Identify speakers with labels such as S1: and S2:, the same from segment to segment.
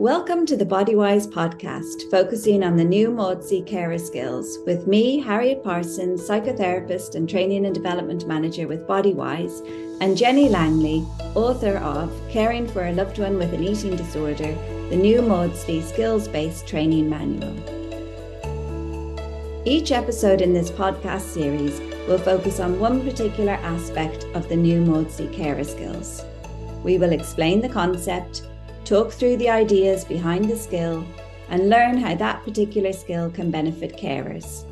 S1: Welcome to the Bodywhys podcast, focusing on the new Maudsley carer skills with me, Harriet Parsons, psychotherapist and training and development manager with Bodywhys, and Jenny Langley, author of Caring for a Loved One with an Eating Disorder, the new Maudsley skills based training manual. Each episode in this podcast series will focus on one particular aspect of the new Maudsley carer skills. We will explain the concept talk through the ideas behind the skill, and learn how that particular skill can benefit carers.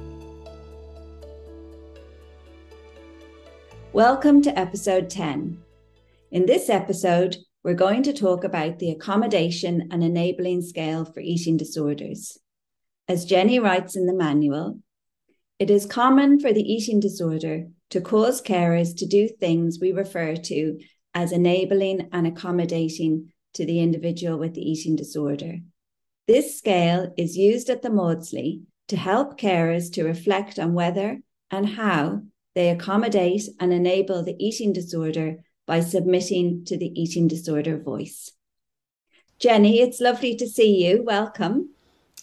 S1: Welcome to episode 10. In this episode, we're going to talk about the accommodation and enabling scale for eating disorders. As Jenny writes in the manual, it is common for the eating disorder to cause carers to do things we refer to as enabling and accommodating to the individual with the eating disorder. This scale is used at the Maudsley to help carers to reflect on whether and how they accommodate and enable the eating disorder by submitting to the eating disorder voice. Jenny, it's lovely to see you. Welcome.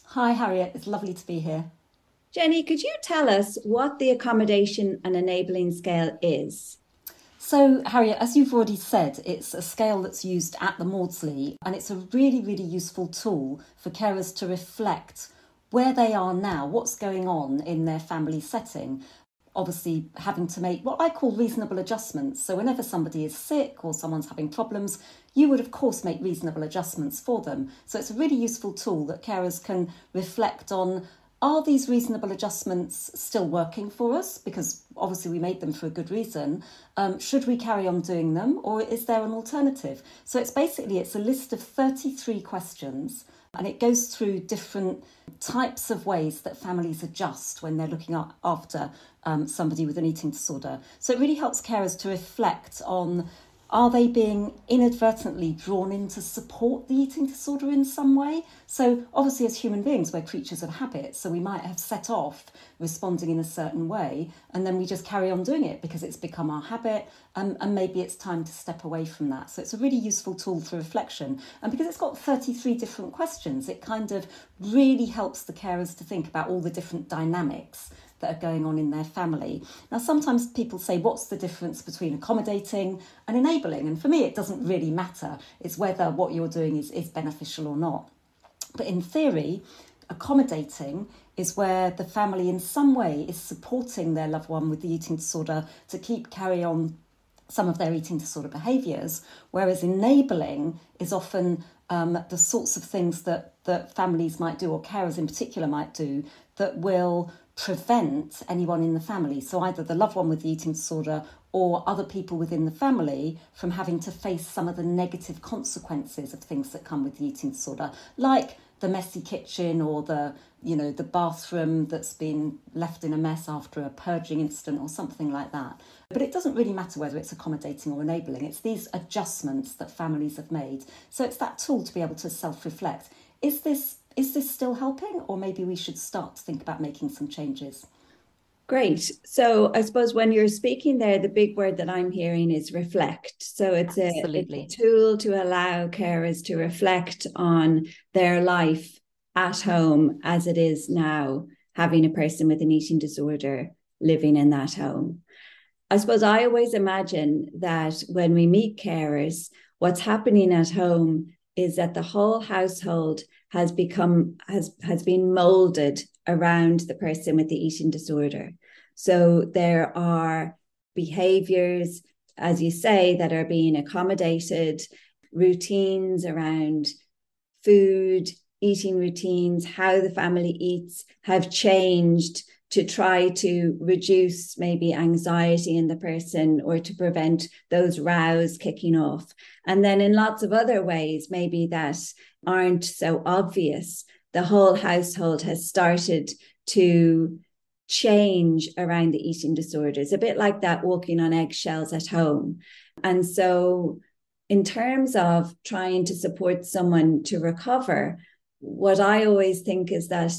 S2: Hi, Harriet. It's lovely to be here.
S1: Jenny, could you tell us what the accommodation and enabling scale is?
S2: So, Harriet, as you've already said, it's a scale that's used at the Maudsley, and it's a really, really useful tool for carers to reflect where they are now, what's going on in their family setting. Obviously, having to make what I call reasonable adjustments. So, whenever somebody is sick or someone's having problems, you would, of course, make reasonable adjustments for them. So, it's a really useful tool that carers can reflect on are these reasonable adjustments still working for us? Because obviously we made them for a good reason. Um, should we carry on doing them, or is there an alternative? So it's basically it's a list of 33 questions, and it goes through different types of ways that families adjust when they're looking after um, somebody with an eating disorder. So it really helps carers to reflect on are they being inadvertently drawn in to support the eating disorder in some way? So, obviously, as human beings, we're creatures of habit. So, we might have set off responding in a certain way, and then we just carry on doing it because it's become our habit, and, and maybe it's time to step away from that. So, it's a really useful tool for reflection. And because it's got 33 different questions, it kind of really helps the carers to think about all the different dynamics that are going on in their family. Now, sometimes people say, what's the difference between accommodating and enabling? And for me, it doesn't really matter. It's whether what you're doing is, is beneficial or not. But in theory, accommodating is where the family in some way is supporting their loved one with the eating disorder to keep carry on some of their eating disorder behaviours, whereas enabling is often um, the sorts of things that, that families might do, or carers in particular might do, that will prevent anyone in the family, so either the loved one with the eating disorder or other people within the family, from having to face some of the negative consequences of things that come with the eating disorder, like the messy kitchen or the you know the bathroom that's been left in a mess after a purging incident or something like that. But it doesn't really matter whether it's accommodating or enabling. It's these adjustments that families have made. So it's that tool to be able to self-reflect. Is this is this still helping, or maybe we should start to think about making some changes?
S1: Great. So I suppose when you're speaking there, the big word that I'm hearing is reflect. So it's a, it's a, tool to allow carers to reflect on their life at home as it is now, having a person with an eating disorder living in that home. I suppose I always imagine that when we meet carers, what's happening at home is that the whole household has become has has been molded around the person with the eating disorder. So there are behaviors as you say that are being accommodated routines around food eating routines how the family eats have changed to try to reduce maybe anxiety in the person or to prevent those rows kicking off. And then in lots of other ways, maybe that aren't so obvious, the whole household has started to change around the eating disorders, a bit like that walking on eggshells at home. And so, in terms of trying to support someone to recover, what I always think is that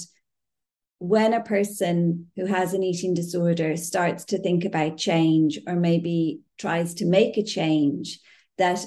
S1: when a person who has an eating disorder starts to think about change or maybe tries to make a change, that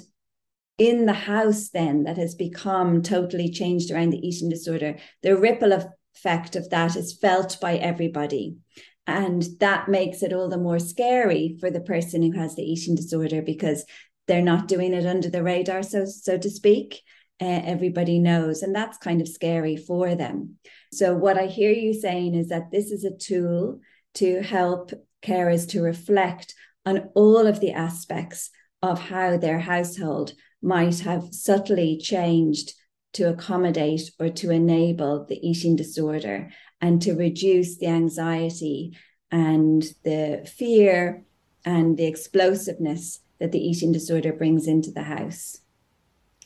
S1: in the house then that has become totally changed around the eating disorder, the ripple effect of that is felt by everybody. And that makes it all the more scary for the person who has the eating disorder because they're not doing it under the radar, so so to speak. Uh, everybody knows, and that's kind of scary for them. So, what I hear you saying is that this is a tool to help carers to reflect on all of the aspects of how their household might have subtly changed to accommodate or to enable the eating disorder and to reduce the anxiety and the fear and the explosiveness that the eating disorder brings into the house.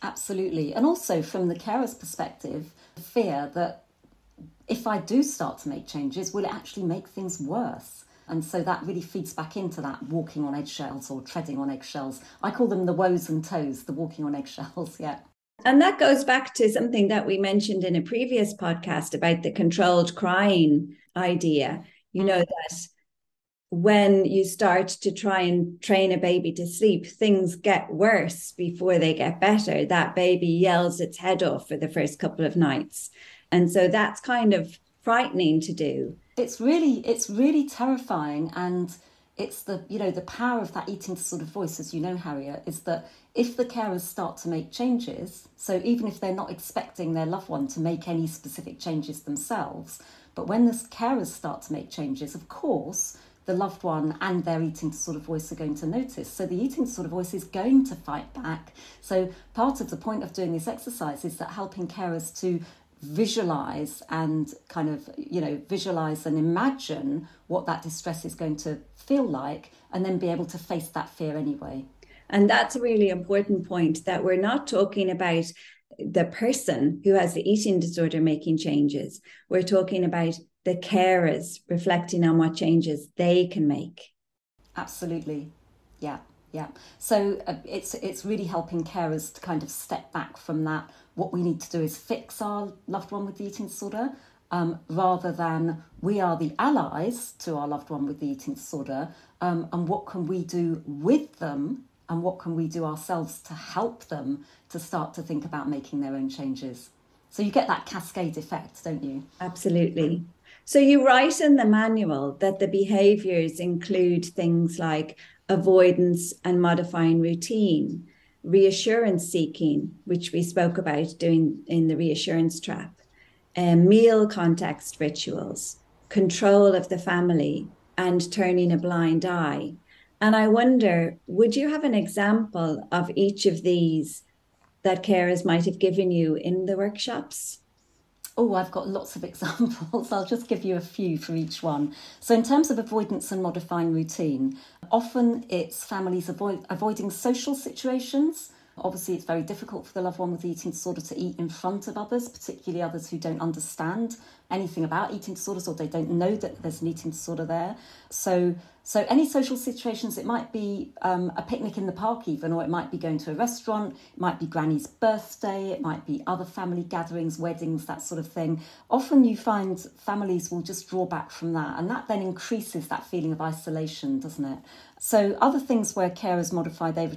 S2: Absolutely. And also from the carer's perspective, the fear that if I do start to make changes, will it actually make things worse? And so that really feeds back into that walking on eggshells or treading on eggshells. I call them the woes and toes, the walking on eggshells, yeah.
S1: And that goes back to something that we mentioned in a previous podcast about the controlled crying idea. You mm. know, that when you start to try and train a baby to sleep, things get worse before they get better. That baby yells its head off for the first couple of nights. And so that's kind of frightening to do.
S2: It's really, it's really terrifying. And it's the, you know, the power of that eating disorder voice, as you know, Harriet, is that if the carers start to make changes, so even if they're not expecting their loved one to make any specific changes themselves, but when the carers start to make changes, of course, the loved one and their eating disorder voice are going to notice. So the eating disorder voice is going to fight back. So part of the point of doing this exercise is that helping carers to visualize and kind of, you know, visualize and imagine what that distress is going to feel like and then be able to face that fear anyway.
S1: And that's a really important point that we're not talking about the person who has the eating disorder making changes. We're talking about the carers reflecting on what changes they can make.
S2: Absolutely. Yeah. Yeah. So uh, it's it's really helping carers to kind of step back from that. What we need to do is fix our loved one with the eating disorder, um, rather than we are the allies to our loved one with the eating disorder, um, and what can we do with them, and what can we do ourselves to help them to start to think about making their own changes. So you get that cascade effect, don't you?
S1: Absolutely. So you write in the manual that the behaviors include things like avoidance and modifying routine, reassurance seeking, which we spoke about doing in the reassurance trap, um, meal context rituals, control of the family, and turning a blind eye. And I wonder, would you have an example of each of these that carers might have given you in the workshops?
S2: Oh, I've got lots of examples. I'll just give you a few for each one. So, in terms of avoidance and modifying routine, often it's families avoid, avoiding social situations. Obviously, it's very difficult for the loved one with eating disorder to eat in front of others, particularly others who don't understand anything about eating disorders or they don't know that there's an eating disorder there. So, so any social situations, it might be um, a picnic in the park even, or it might be going to a restaurant, it might be granny's birthday, it might be other family gatherings, weddings, that sort of thing. Often you find families will just draw back from that, and that then increases that feeling of isolation, doesn't it? So, other things where carers modify their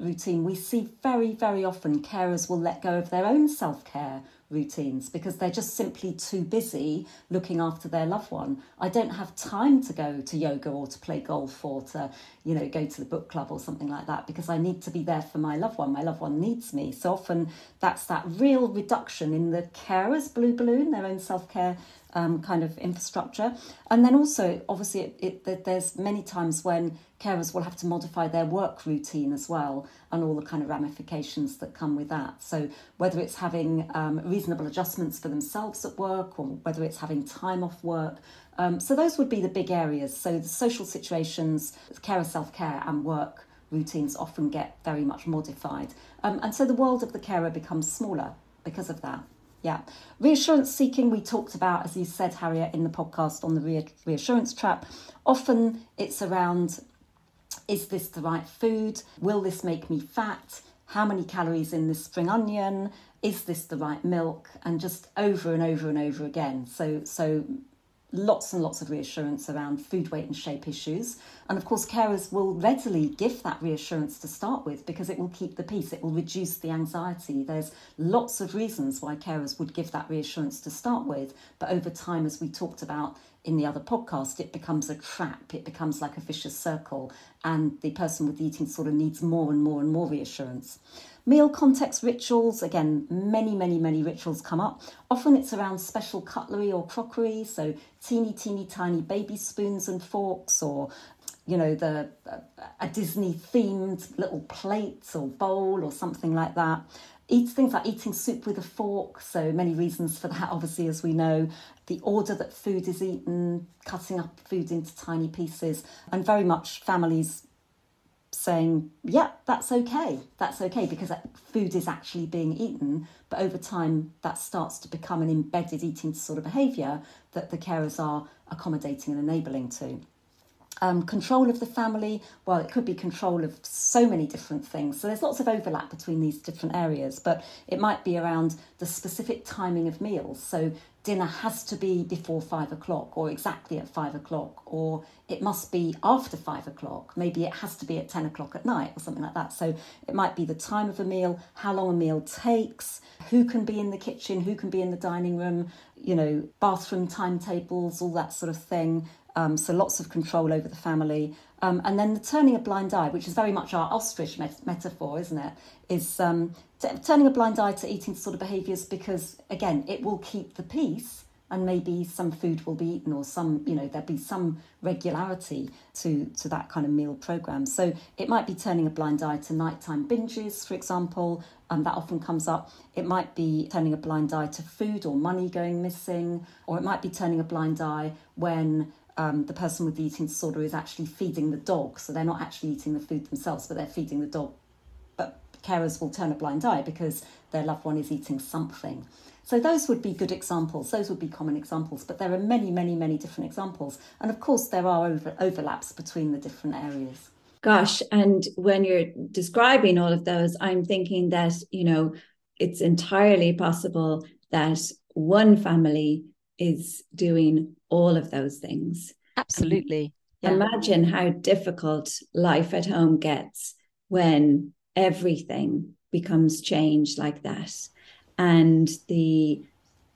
S2: routine, we see very, very often carers will let go of their own self care routines because they're just simply too busy looking after their loved one. I don't have time to go to yoga or to play golf or to, you know, go to the book club or something like that because I need to be there for my loved one. My loved one needs me. So often that's that real reduction in the carer's blue balloon, their own self care um, kind of infrastructure. And then also, obviously, it, it, there's many times when carers will have to modify their work routine as well and all the kind of ramifications that come with that. So, whether it's having um, reasonable adjustments for themselves at work or whether it's having time off work. Um, so, those would be the big areas. So, the social situations, carer self care, and work routines often get very much modified. Um, and so, the world of the carer becomes smaller because of that. Yeah. Reassurance seeking, we talked about, as you said, Harriet, in the podcast on the reassurance trap. Often it's around is this the right food? Will this make me fat? How many calories in this spring onion? Is this the right milk? And just over and over and over again. So, so lots and lots of reassurance around food weight and shape issues. And of course, carers will readily give that reassurance to start with because it will keep the peace, it will reduce the anxiety. There's lots of reasons why carers would give that reassurance to start with, but over time, as we talked about in the other podcast, it becomes a trap, it becomes like a vicious circle, and the person with the eating disorder needs more and more and more reassurance. Meal context rituals, again, many, many, many rituals come up. Often it's around special cutlery or crockery, so teeny, teeny, tiny baby spoons and forks, or you know, the a Disney themed little plate or bowl or something like that. Eat things like eating soup with a fork, so many reasons for that, obviously, as we know. The order that food is eaten, cutting up food into tiny pieces, and very much families saying, yeah, that's okay, that's okay, because food is actually being eaten. But over time, that starts to become an embedded eating sort of behaviour that the carers are accommodating and enabling to. Um, control of the family, well, it could be control of so many different things. So there's lots of overlap between these different areas, but it might be around the specific timing of meals. So dinner has to be before five o'clock or exactly at five o'clock, or it must be after five o'clock. Maybe it has to be at 10 o'clock at night or something like that. So it might be the time of a meal, how long a meal takes, who can be in the kitchen, who can be in the dining room, you know, bathroom timetables, all that sort of thing. Um, so lots of control over the family. Um, and then the turning a blind eye, which is very much our ostrich met- metaphor, isn't it? Is um, t- turning a blind eye to eating sort of behaviours because, again, it will keep the peace and maybe some food will be eaten or some, you know, there'll be some regularity to, to that kind of meal programme. So it might be turning a blind eye to nighttime binges, for example, and that often comes up. It might be turning a blind eye to food or money going missing, or it might be turning a blind eye when um, the person with the eating disorder is actually feeding the dog. So they're not actually eating the food themselves, but they're feeding the dog. But carers will turn a blind eye because their loved one is eating something. So those would be good examples. Those would be common examples. But there are many, many, many different examples. And of course, there are over- overlaps between the different areas.
S1: Gosh, and when you're describing all of those, I'm thinking that, you know, it's entirely possible that one family is doing all of those things.
S2: Absolutely.
S1: Yeah. Imagine how difficult life at home gets when everything becomes changed like that. And the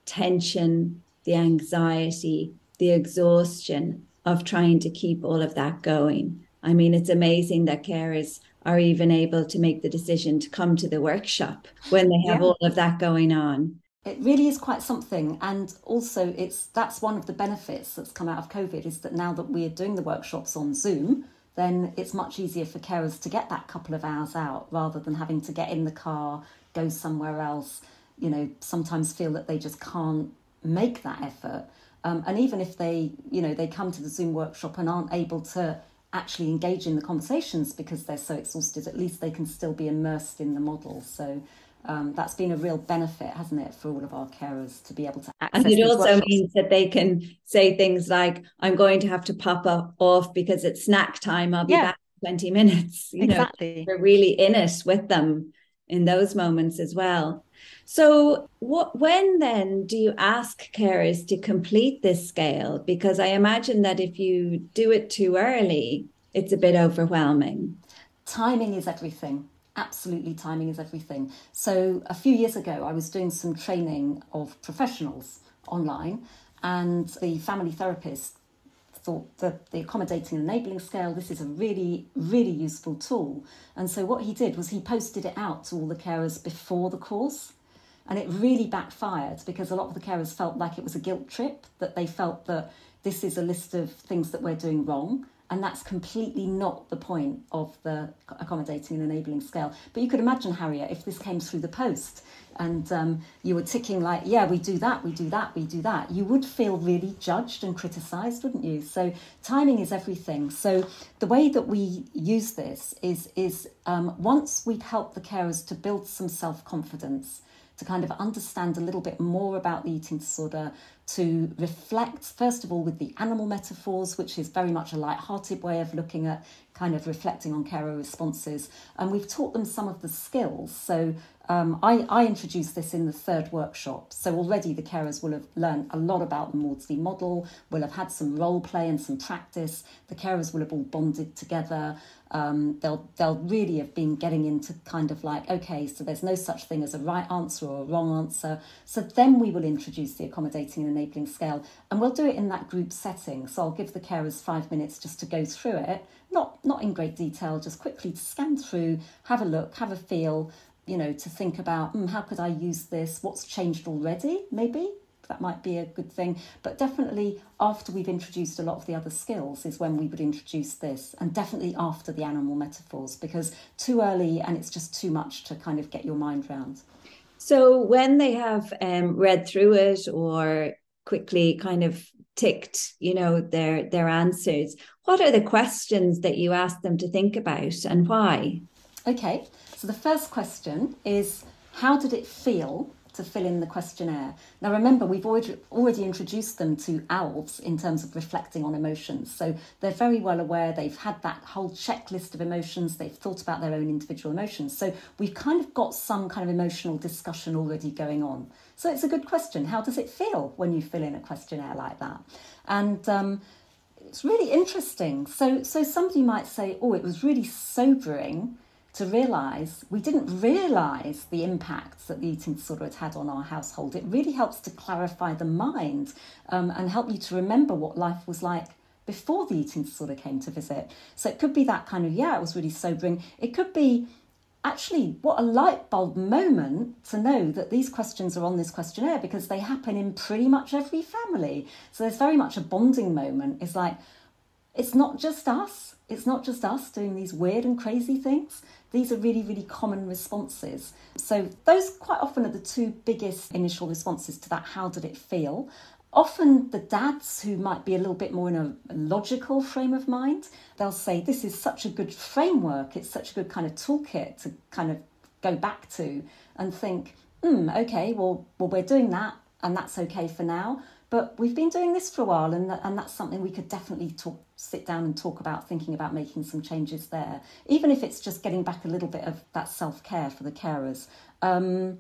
S1: tension, the anxiety, the exhaustion of trying to keep all of that going. I mean, it's amazing that carers are even able to make the decision to come to the workshop when they have yeah. all of that going on
S2: it really is quite something. And also it's that's one of the benefits that's come out of covid is that now that we're doing the workshops on zoom then it's much easier for carers to get that couple of hours out rather than having to get in the car go somewhere else you know sometimes feel that they just can't make that effort. Um, and even if they you know they come to the zoom workshop and aren't able to actually engage in the conversations because they're so exhausted at least they can still be immersed in the model. So um, that's been a real benefit, hasn't it, for all of our carers to be able to access.
S1: And it also workshops. means that they can say things like, "I'm going to have to pop up off because it's snack time. I'll be yeah. back in 20 minutes."
S2: You exactly.
S1: Know, we're really in it with them in those moments as well. So, what when then do you ask carers to complete this scale? Because I imagine that if you do it too early, it's a bit overwhelming.
S2: Timing is everything absolutely timing is everything. So a few years ago, I was doing some training of professionals online, and the family therapist thought that the accommodating and enabling scale this is a really really useful tool and so what he did was he posted it out to all the carers before the course and it really backfired because a lot of the carers felt like it was a guilt trip that they felt that this is a list of things that we're doing wrong and that's completely not the point of the accommodating and enabling scale. But you could imagine, Harriet, if this came through the post and um, you were ticking like, yeah, we do that, we do that, we do that, you would feel really judged and criticised, wouldn't you? So timing is everything. So the way that we use this is is um, once we've helped the carers to build some self confidence to kind of understand a little bit more about the eating disorder, to reflect, first of all, with the animal metaphors, which is very much a light-hearted way of looking at kind of reflecting on carer responses. And we've taught them some of the skills. So um, I, I, introduced this in the third workshop. So already the carers will have learned a lot about the Maudsley model, will have had some role play and some practice. The carers will have all bonded together. Um, they'll they'll really have been getting into kind of like okay, so there's no such thing as a right answer or a wrong answer. So then we will introduce the accommodating and enabling scale, and we'll do it in that group setting. So I'll give the carers five minutes just to go through it, not not in great detail, just quickly to scan through, have a look, have a feel, you know, to think about mm, how could I use this? What's changed already? Maybe that might be a good thing. But definitely after we've introduced a lot of the other skills is when we would introduce this, and definitely after the animal metaphors, because too early and it's just too much to kind of get your mind round.
S1: So when they have um, read through it or quickly kind of ticked, you know, their their answers, what are the questions that you ask them to think about and why?
S2: Okay. So the first question is how did it feel to fill in the questionnaire? Now remember, we've already, already introduced them to ALVs in terms of reflecting on emotions. So they're very well aware, they've had that whole checklist of emotions, they've thought about their own individual emotions. So we've kind of got some kind of emotional discussion already going on. So it's a good question. How does it feel when you fill in a questionnaire like that? And um, it's really interesting. So, so somebody might say, oh, it was really sobering to realise we didn't realise the impacts that the eating disorder had had on our household. It really helps to clarify the mind um, and help you to remember what life was like before the eating disorder came to visit. So it could be that kind of, yeah, it was really sobering. It could be actually what a light bulb moment to know that these questions are on this questionnaire because they happen in pretty much every family. So there's very much a bonding moment. It's like, it's not just us. It's not just us doing these weird and crazy things. These are really, really common responses. So, those quite often are the two biggest initial responses to that. How did it feel? Often, the dads who might be a little bit more in a logical frame of mind, they'll say, This is such a good framework, it's such a good kind of toolkit to kind of go back to and think, hmm, okay, well, well, we're doing that and that's okay for now. But we've been doing this for a while, and, and that's something we could definitely talk, sit down and talk about, thinking about making some changes there, even if it's just getting back a little bit of that self care for the carers. Um,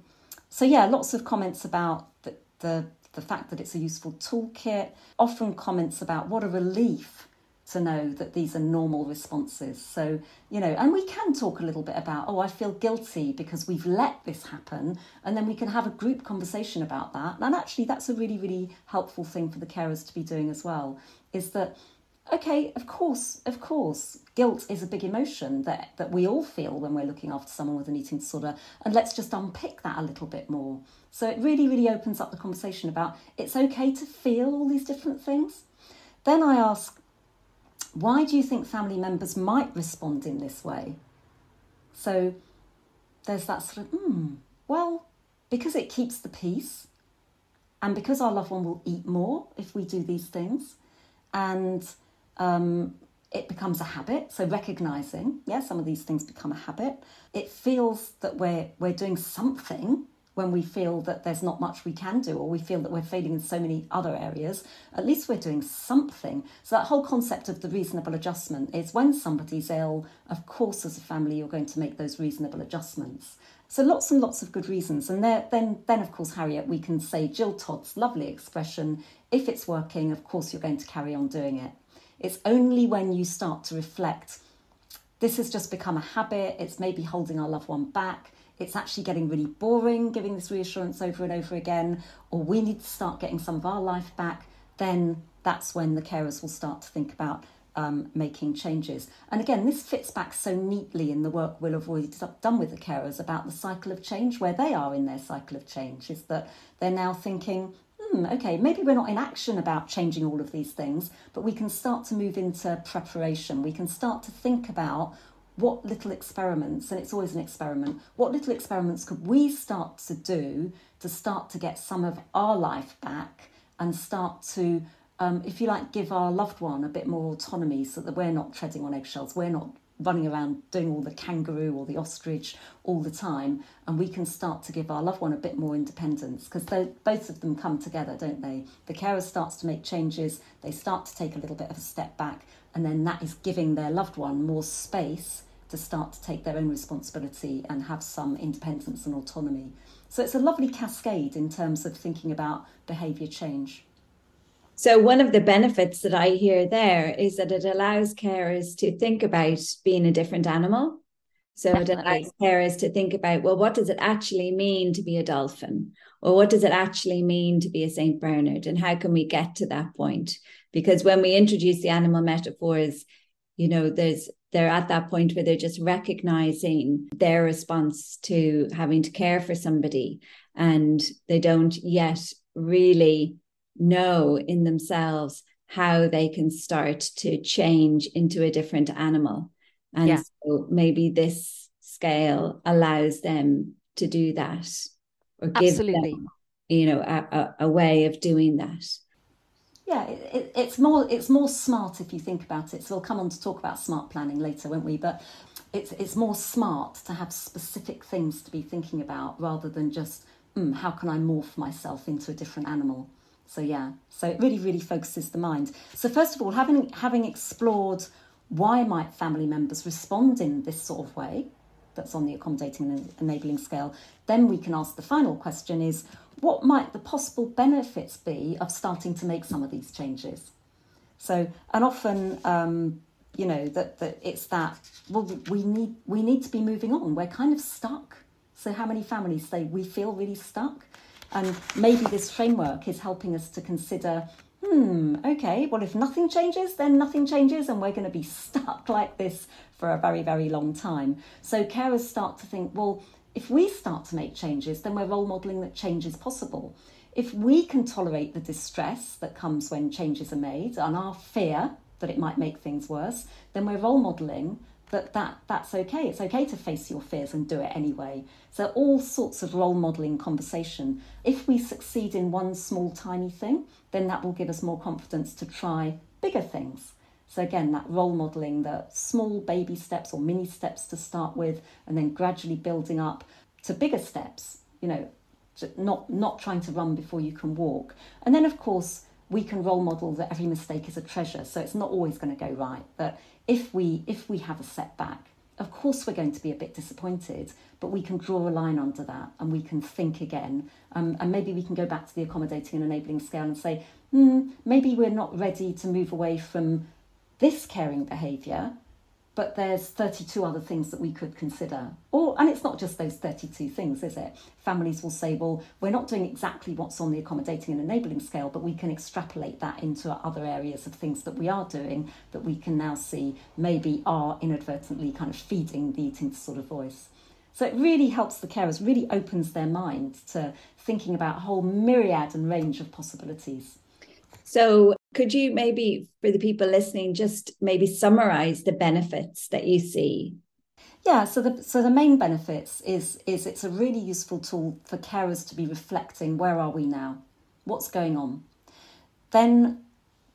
S2: so, yeah, lots of comments about the, the, the fact that it's a useful toolkit, often comments about what a relief to know that these are normal responses. So, you know, and we can talk a little bit about, oh, I feel guilty because we've let this happen. And then we can have a group conversation about that. And actually, that's a really, really helpful thing for the carers to be doing as well is that, okay, of course, of course, guilt is a big emotion that, that we all feel when we're looking after someone with an eating disorder. And let's just unpick that a little bit more. So it really, really opens up the conversation about it's okay to feel all these different things. Then I ask, why do you think family members might respond in this way? So there's that sort of, hmm, well, because it keeps the peace, and because our loved one will eat more if we do these things, and um, it becomes a habit. So recognizing, yeah, some of these things become a habit. It feels that we're we're doing something when we feel that there's not much we can do or we feel that we're failing in so many other areas, at least we're doing something. So, that whole concept of the reasonable adjustment is when somebody's ill, of course, as a family, you're going to make those reasonable adjustments. So, lots and lots of good reasons. And then, then, of course, Harriet, we can say Gill Todd's lovely expression if it's working, of course, you're going to carry on doing it. It's only when you start to reflect this has just become a habit, it's maybe holding our loved one back it's actually getting really boring giving this reassurance over and over again, or we need to start getting some of our life back, then that's when the carers will start to think about um, making changes. And again, this fits back so neatly in the work we'll have already done with the carers about the cycle of change, where they are in their cycle of change, is that they're now thinking, hmm, okay, maybe we're not in action about changing all of these things, but we can start to move into preparation. We can start to think about what little experiments, and it's always an experiment, what little experiments could we start to do to start to get some of our life back and start to, um, if you like, give our loved one a bit more autonomy so that we're not treading on eggshells, we're not running around doing all the kangaroo or the ostrich all the time, and we can start to give our loved one a bit more independence because both of them come together, don't they? The carer starts to make changes, they start to take a little bit of a step back, and then that is giving their loved one more space to start to take their own responsibility and have some independence and autonomy. So it's a lovely cascade in terms of thinking about behaviour change.
S1: So, one of the benefits that I hear there is that it allows carers to think about being a different animal. So, Definitely. it allows carers to think about, well, what does it actually mean to be a dolphin? Or what does it actually mean to be a St. Bernard? And how can we get to that point? Because when we introduce the animal metaphors, you know, there's they're at that point where they're just recognizing their response to having to care for somebody and they don't yet really know in themselves how they can start to change into a different animal. And yeah. so maybe this scale allows them to do that or give Absolutely. them, you know, a, a, a way of doing that.
S2: Yeah, it, it, it's more it's more smart if you think about it. So we'll come on to talk about smart planning later, won't we? But it's it's more smart to have specific things to be thinking about rather than just mm, how can I morph myself into a different animal. So yeah, so it really, really focuses the mind. So first of all, having having explored why might family members respond in this sort of way, that's on the accommodating and enabling scale, then we can ask the final question is what might the possible benefits be of starting to make some of these changes? So, and often, um, you know, that, that it's that, well, we need, we need to be moving on. We're kind of stuck. So, how many families say we feel really stuck? And maybe this framework is helping us to consider hmm, okay, well, if nothing changes, then nothing changes, and we're going to be stuck like this for a very, very long time. So carers start to think, well, if we start to make changes, then we're role modelling that change is possible. If we can tolerate the distress that comes when changes are made and our fear that it might make things worse, then we're role modelling that, that that's okay. It's okay to face your fears and do it anyway. So all sorts of role modeling conversation. If we succeed in one small tiny thing, then that will give us more confidence to try bigger things. So again, that role modeling, the small baby steps or mini steps to start with, and then gradually building up to bigger steps. You know, not not trying to run before you can walk. And then of course we can role model that every mistake is a treasure. So it's not always going to go right. But if we if we have a setback, of course we're going to be a bit disappointed, but we can draw a line under that and we can think again. Um, and maybe we can go back to the accommodating and enabling scale and say, hmm, maybe we're not ready to move away from this caring behaviour but there's 32 other things that we could consider. Or and it's not just those 32 things, is it? Families will say, well, we're not doing exactly what's on the accommodating and enabling scale, but we can extrapolate that into other areas of things that we are doing that we can now see maybe are inadvertently kind of feeding the eating disorder voice. So it really helps the carers, really opens their mind to thinking about a whole myriad and range of possibilities.
S1: So, could you maybe, for the people listening, just maybe summarize the benefits that you see?
S2: Yeah, so the so the main benefits is is it's a really useful tool for carers to be reflecting where are we now, what's going on. Then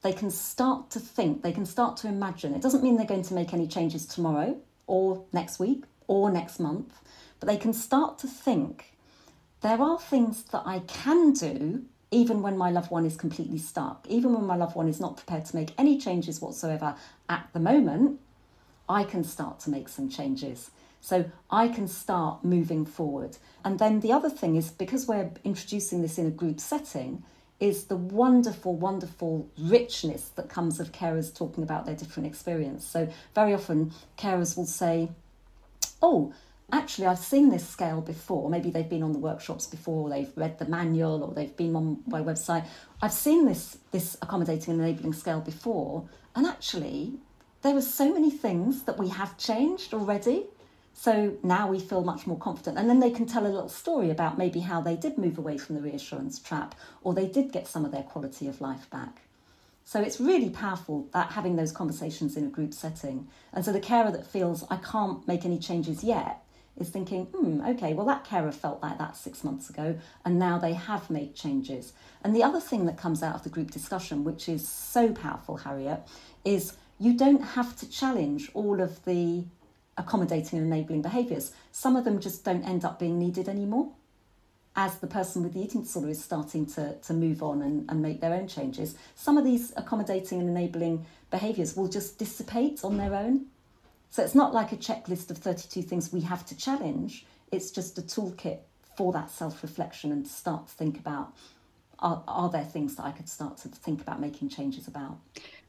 S2: they can start to think, they can start to imagine. It doesn't mean they're going to make any changes tomorrow or next week or next month, but they can start to think there are things that I can do even when my loved one is completely stuck, even when my loved one is not prepared to make any changes whatsoever at the moment, I can start to make some changes. So I can start moving forward. And then the other thing is because we're introducing this in a group setting, is the wonderful, wonderful richness that comes of carers talking about their different experience. So very often carers will say, Oh, actually I've seen this scale before. Maybe they've been on the workshops before, they've read the manual, or they've been on my website. I've seen this this accommodating and enabling scale before, and actually there are so many things that we have changed already. So now we feel much more confident. And then they can tell a little story about maybe how they did move away from the reassurance trap or they did get some of their quality of life back. So it's really powerful that having those conversations in a group setting. And so the carer that feels I can't make any changes yet is thinking, hmm, okay, well, that carer felt like that six months ago, and now they have made changes. And the other thing that comes out of the group discussion, which is so powerful, Harriet, is you don't have to challenge all of the accommodating and enabling behaviours. Some of them just don't end up being needed anymore as the person with the eating disorder is starting to, to move on and, and make their own changes. Some of these accommodating and enabling behaviours will just dissipate on their own. So it's not like a checklist of 32 things we have to challenge, it's just a toolkit for that self reflection and start to think about are, are there things that I could start to think about making changes about?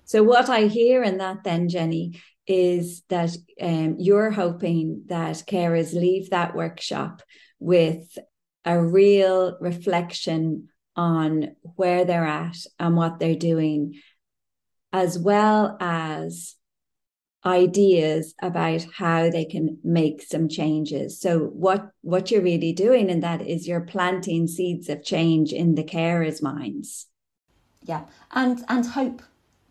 S1: So, what I hear in that then, Jenny, is that um, you're hoping that carers leave that workshop with a real reflection on where they're at and what they're doing, as well as ideas about how they can make some changes. So what what you're really doing in that is you're planting seeds of change in the carers minds.
S2: Yeah and and hope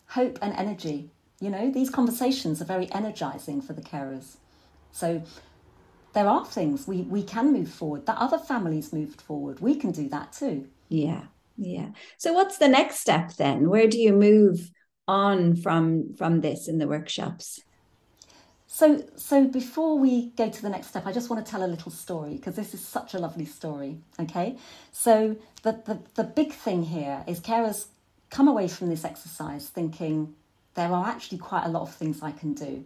S2: hope and energy. You know these conversations are very energizing for the carers. So there are things we we can move forward that other families moved forward. We can do that too.
S1: Yeah yeah. So what's the next step then? Where do you move on from from this in the workshops?
S2: So, so before we go to the next step, I just want to tell a little story because this is such a lovely story. Okay, so the, the the big thing here is carers come away from this exercise thinking there are actually quite a lot of things I can do.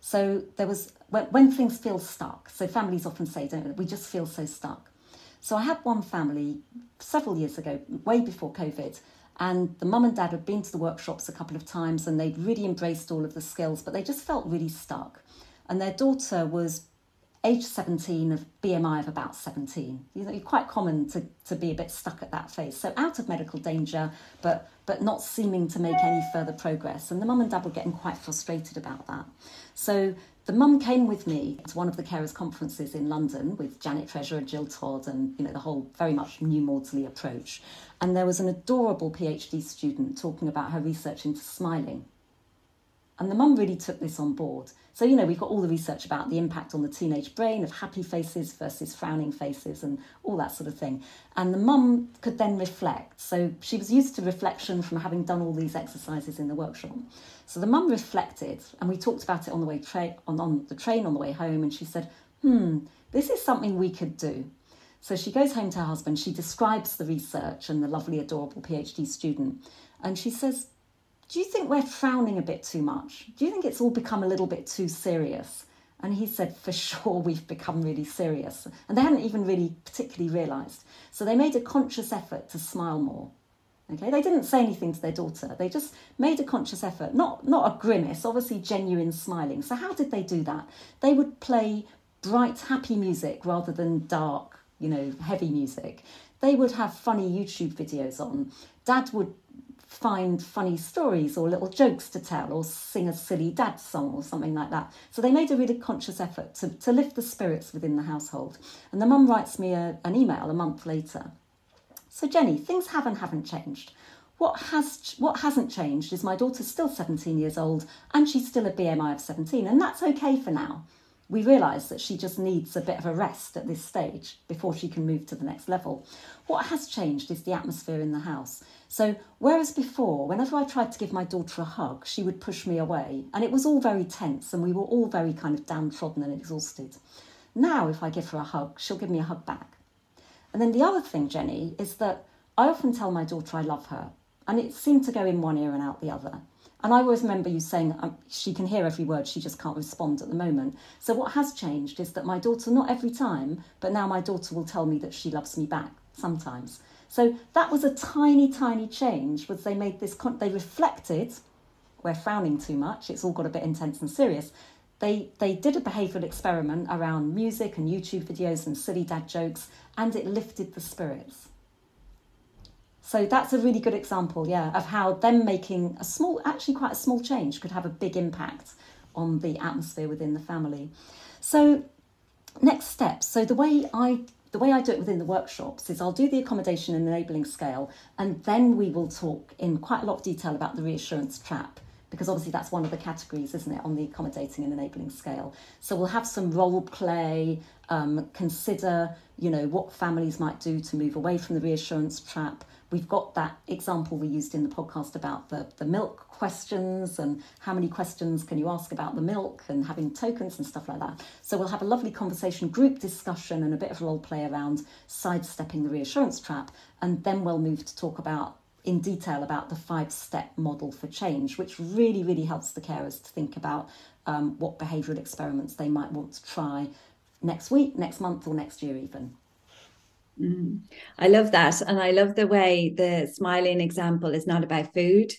S2: So there was when, when things feel stuck. So families often say, "Don't we just feel so stuck?" So I had one family several years ago, way before COVID, and the mum and dad had been to the workshops a couple of times and they'd really embraced all of the skills, but they just felt really stuck. And their daughter was age 17 of BMI of about 17. You know, it's quite common to, to be a bit stuck at that phase. So out of medical danger, but but not seeming to make any further progress. And the mum and dad were getting quite frustrated about that. So the mum came with me to one of the carers conferences in London with Janet Treasure and Gill Todd and you know the whole very much new Maudsley approach. And there was an adorable PhD student talking about her research into smiling. And the mum really took this on board. So, you know, we've got all the research about the impact on the teenage brain of happy faces versus frowning faces and all that sort of thing. And the mum could then reflect. So she was used to reflection from having done all these exercises in the workshop. So the mum reflected, and we talked about it on the way tra- on, on the train on the way home, and she said, "Hmm, this is something we could do." So she goes home to her husband. She describes the research and the lovely, adorable PhD student, and she says, do you think we're frowning a bit too much? Do you think it's all become a little bit too serious? And he said, For sure, we've become really serious. And they hadn't even really particularly realised. So they made a conscious effort to smile more. Okay, they didn't say anything to their daughter. They just made a conscious effort, not not a grimace, obviously genuine smiling. So how did they do that? They would play bright, happy music rather than dark, you know, heavy music. They would have funny YouTube videos on. Dad would find funny stories or little jokes to tell or sing a silly dad song or something like that. So they made a really conscious effort to, to lift the spirits within the household. And the mum writes me a, an email a month later. So Jenny, things have and haven't changed. What has what hasn't changed is my daughter's still 17 years old and she's still a BMI of 17 and that's okay for now we realise that she just needs a bit of a rest at this stage before she can move to the next level. What has changed is the atmosphere in the house. So, whereas before, whenever I tried to give my daughter a hug, she would push me away, and it was all very tense, and we were all very kind of downtrodden and exhausted. Now, if I give her a hug, she'll give me a hug back. And then the other thing, Jenny, is that I often tell my daughter I love her, and it seemed to go in one ear and out the other. And I always remember you saying um, she can hear every word, she just can't respond at the moment. So, what has changed is that my daughter, not every time, but now my daughter will tell me that she loves me back sometimes. So, that was a tiny, tiny change, was they made this, con- they reflected, we're frowning too much, it's all got a bit intense and serious. They, they did a behavioural experiment around music and YouTube videos and silly dad jokes, and it lifted the spirits. So that's a really good example, yeah, of how them making a small, actually quite a small change could have a big impact on the atmosphere within the family. So next steps. So the way I the way I do it within the workshops is I'll do the accommodation and enabling scale, and then we will talk in quite a lot of detail about the reassurance trap because obviously that's one of the categories, isn't it, on the accommodating and enabling scale. So we'll have some role play, um, consider, you know, what families might do to move away from the reassurance trap. We've got that example we used in the podcast about the, the milk questions and how many questions can you ask about the milk and having tokens and stuff like that. So we'll have a lovely conversation, group discussion, and a bit of role play around sidestepping the reassurance trap. And then we'll move to talk about in detail about the five step model for change, which really, really helps the carers to think about um, what behavioural experiments they might want to try next week, next month, or next year, even.
S1: Mm. I love that. And I love the way the smiling example is not about food.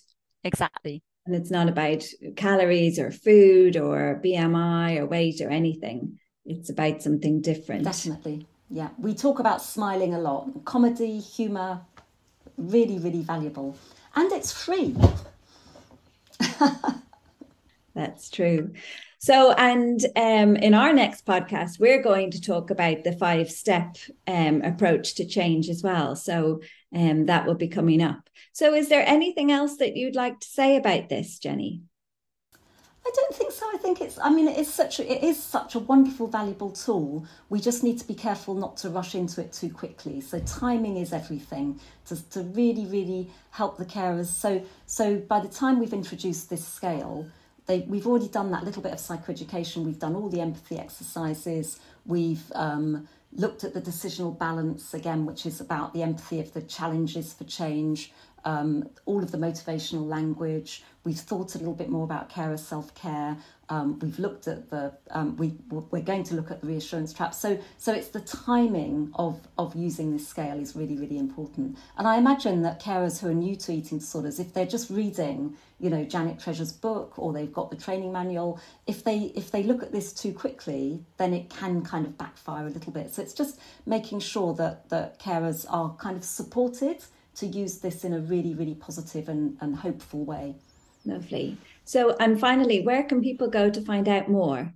S3: Exactly.
S1: And it's not about calories or food or BMI or weight or anything. It's about something different.
S2: Definitely. Yeah. We talk about smiling a lot. Comedy, humour, really, really valuable. And it's free.
S1: That's true. So, and um, in our next podcast, we're going to talk about the five step um, approach to change as well. So, um, that will be coming up. So, is there anything else that you'd like to say about this, Jenny?
S2: I don't think so. I think it's. I mean, it is such. A, it is such a wonderful, valuable tool. We just need to be careful not to rush into it too quickly. So timing is everything to to really, really help the carers. So so by the time we've introduced this scale, they, we've already done that little bit of psychoeducation. We've done all the empathy exercises. We've um, looked at the decisional balance again, which is about the empathy of the challenges for change, um, all of the motivational language. We've thought a little bit more about carer self care. Um, we've looked at the um, we we're going to look at the reassurance trap. So so it's the timing of of using this scale is really really important. And I imagine that carers who are new to eating disorders, if they're just reading, you know, Janet Treasure's book or they've got the training manual, if they if they look at this too quickly, then it can kind of backfire a little bit. So it's just making sure that that carers are kind of supported to use this in a really really positive and, and hopeful way.
S1: Lovely. So, and finally, where can people go to find out more?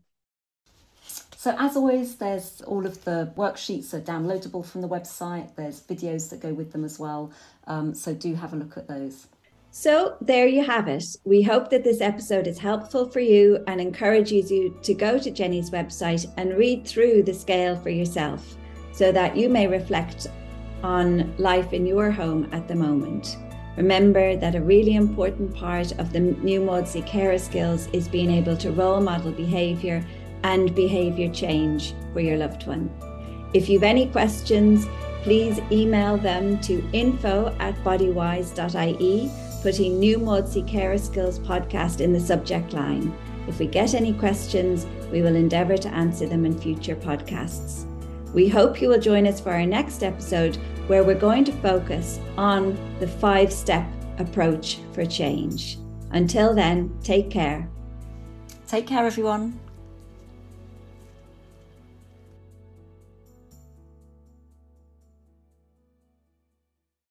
S2: So, as always, there's all of the worksheets are downloadable from the website. There's videos that go with them as well. Um, so, do have a look at those.
S1: So, there you have it. We hope that this episode is helpful for you and encourages you to go to Jenny's website and read through the scale for yourself so that you may reflect on life in your home at the moment. Remember that a really important part of the new Maudsley carer skills is being able to role model behaviour and behaviour change for your loved one. If you've any questions, please email them to info at bodywhys.ie, putting New Maudsley Carer Skills podcast in the subject line. If we get any questions, we will endeavour to answer them in future podcasts. We hope you will join us for our next episode where we're going to focus on the five step approach for change. Until then, take care.
S2: Take care, everyone.